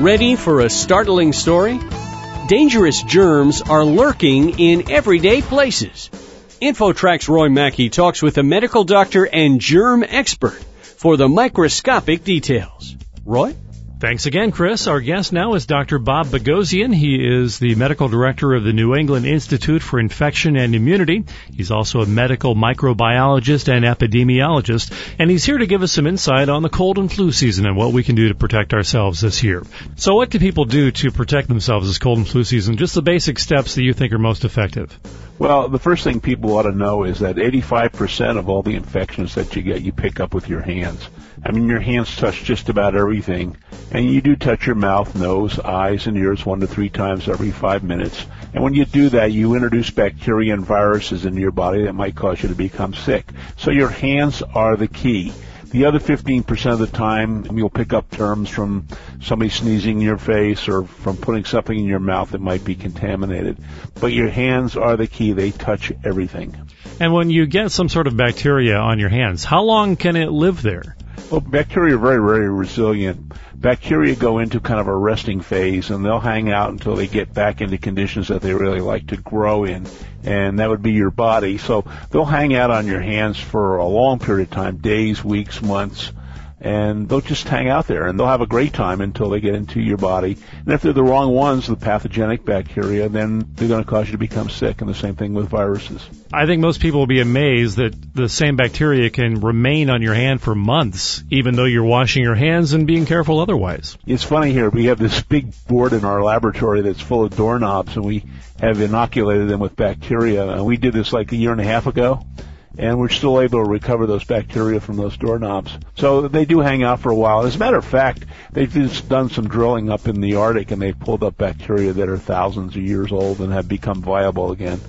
Ready for a startling story? Dangerous germs are lurking in everyday places. InfoTrack's Roy Mackey talks with a medical doctor and germ expert for the microscopic details. Roy? Thanks again, Chris. Our guest now is Dr. Bob Boghossian. He is the medical director of the New England Institute for Infection and Immunity. He's also a medical microbiologist and epidemiologist, and he's here to give us some insight on the cold and flu season and what we can do to protect ourselves this year. So what can people do to protect themselves this cold and flu season? Just the basic steps that you think are most effective. Well, the first thing people ought to know is that 85% of all the infections that you get, you pick up with your hands. I mean, your hands touch just about everything. And you do touch your mouth, nose, eyes, and ears one to three times every five minutes. And when you do that, you introduce bacteria and viruses into your body that might cause you to become sick. So your hands are the key. The other 15% of the time, you'll pick up terms from somebody sneezing in your face or from putting something in your mouth that might be contaminated. But your hands are the key. They touch everything. And when you get some sort of bacteria on your hands, how long can it live there? Well, bacteria are very, very resilient. Bacteria go into kind of a resting phase and they'll hang out until they get back into conditions that they really like to grow in. And that would be your body. So they'll hang out on your hands for a long period of time, days, weeks, months and they'll just hang out there and they'll have a great time until they get into your body. And if they're the wrong ones, the pathogenic bacteria, then they're going to cause you to become sick. And the same thing with viruses. I think most people will be amazed that the same bacteria can remain on your hand for months, even though you're washing your hands and being careful otherwise. It's funny here. We have this big board in our laboratory that's full of doorknobs and we have inoculated them with bacteria. And we did this like a year and a half ago and we're still able to recover those bacteria from those doorknobs. So they do hang out for a while. As a matter of fact, they've just done some drilling up in the Arctic and they've pulled up bacteria that are thousands of years old and have become viable again.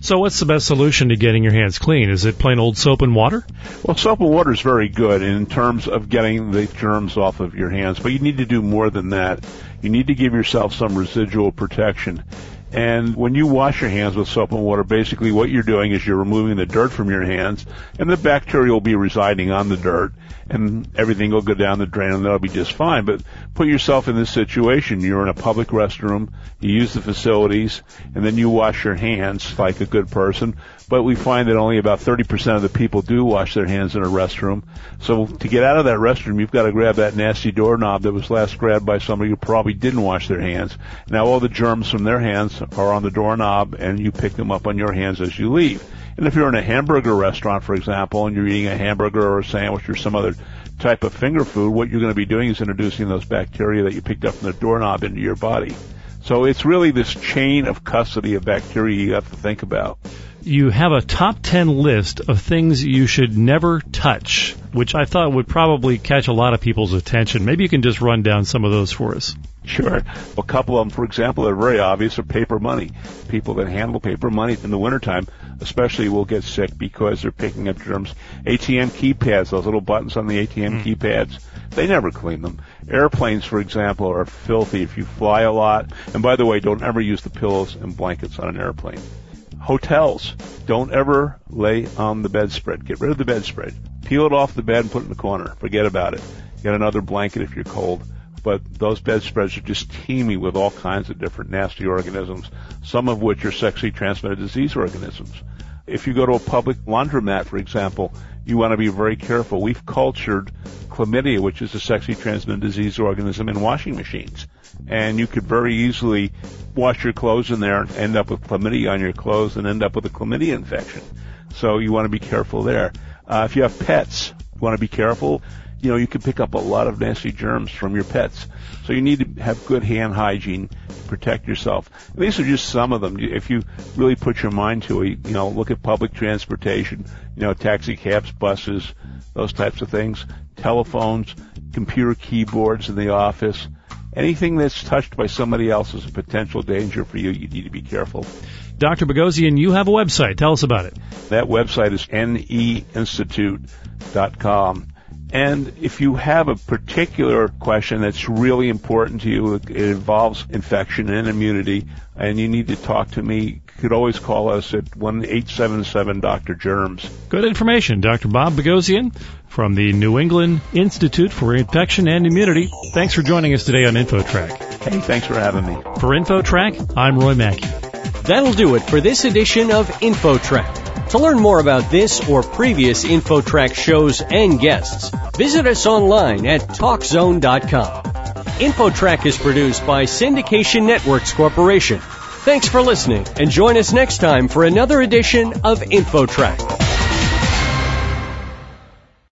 So what's the best solution to getting your hands clean? Is it plain old soap and water? Well, soap and water is very good in terms of getting the germs off of your hands, but you need to do more than that. You need to give yourself some residual protection. And when you wash your hands with soap and water, basically what you're doing is you're removing the dirt from your hands, and the bacteria will be residing on the dirt, and everything will go down the drain, and that'll be just fine. But put yourself in this situation. You're in a public restroom, you use the facilities, and then you wash your hands like a good person. But we find that only about 30% of the people do wash their hands in a restroom. So to get out of that restroom, you've got to grab that nasty doorknob that was last grabbed by somebody who probably didn't wash their hands. Now all the germs from their hands are on the doorknob and you pick them up on your hands as you leave. And if you're in a hamburger restaurant, for example, and you're eating a hamburger or a sandwich or some other type of finger food, what you're going to be doing is introducing those bacteria that you picked up from the doorknob into your body. So it's really this chain of custody of bacteria you have to think about. You have a top 10 list of things you should never touch, which I thought would probably catch a lot of people's attention. Maybe you can just run down some of those for us. Sure. A couple of them, for example, are very obvious are paper money. People that handle paper money in the wintertime especially will get sick because they're picking up germs. ATM keypads, those little buttons on the ATM mm. keypads, they never clean them. Airplanes, for example, are filthy if you fly a lot. And by the way, don't ever use the pillows and blankets on an airplane. Hotels, don't ever lay on the bedspread. Get rid of the bedspread. Peel it off the bed and put it in the corner. Forget about it. Get another blanket if you're cold but those bedspreads are just teeming with all kinds of different nasty organisms, some of which are sexually transmitted disease organisms. If you go to a public laundromat, for example, you want to be very careful. We've cultured chlamydia, which is a sexually transmitted disease organism, in washing machines. And you could very easily wash your clothes in there and end up with chlamydia on your clothes and end up with a chlamydia infection. So you want to be careful there. Uh, if you have pets, you want to be careful you know, you can pick up a lot of nasty germs from your pets. So you need to have good hand hygiene to protect yourself. And these are just some of them. If you really put your mind to it, you know, look at public transportation, you know, taxi cabs, buses, those types of things, telephones, computer keyboards in the office. Anything that's touched by somebody else is a potential danger for you. You need to be careful. Dr. Boghossian, you have a website. Tell us about it. That website is neinstitute.com And if you have a particular question that's really important to you, it involves infection and immunity, and you need to talk to me, you could always call us at one eight seven seven Dr. Germs. Good information. Dr. Bob Boghossian from the New England Institute for Infection and Immunity. Thanks for joining us today on InfoTrack. Hey, thanks for having me. For InfoTrack, I'm Roy Mackey. That'll do it for this edition of InfoTrack. To learn more about this or previous InfoTrack shows and guests, visit us online at TalkZone.com. InfoTrack is produced by Syndication Networks Corporation. Thanks for listening and join us next time for another edition of InfoTrack.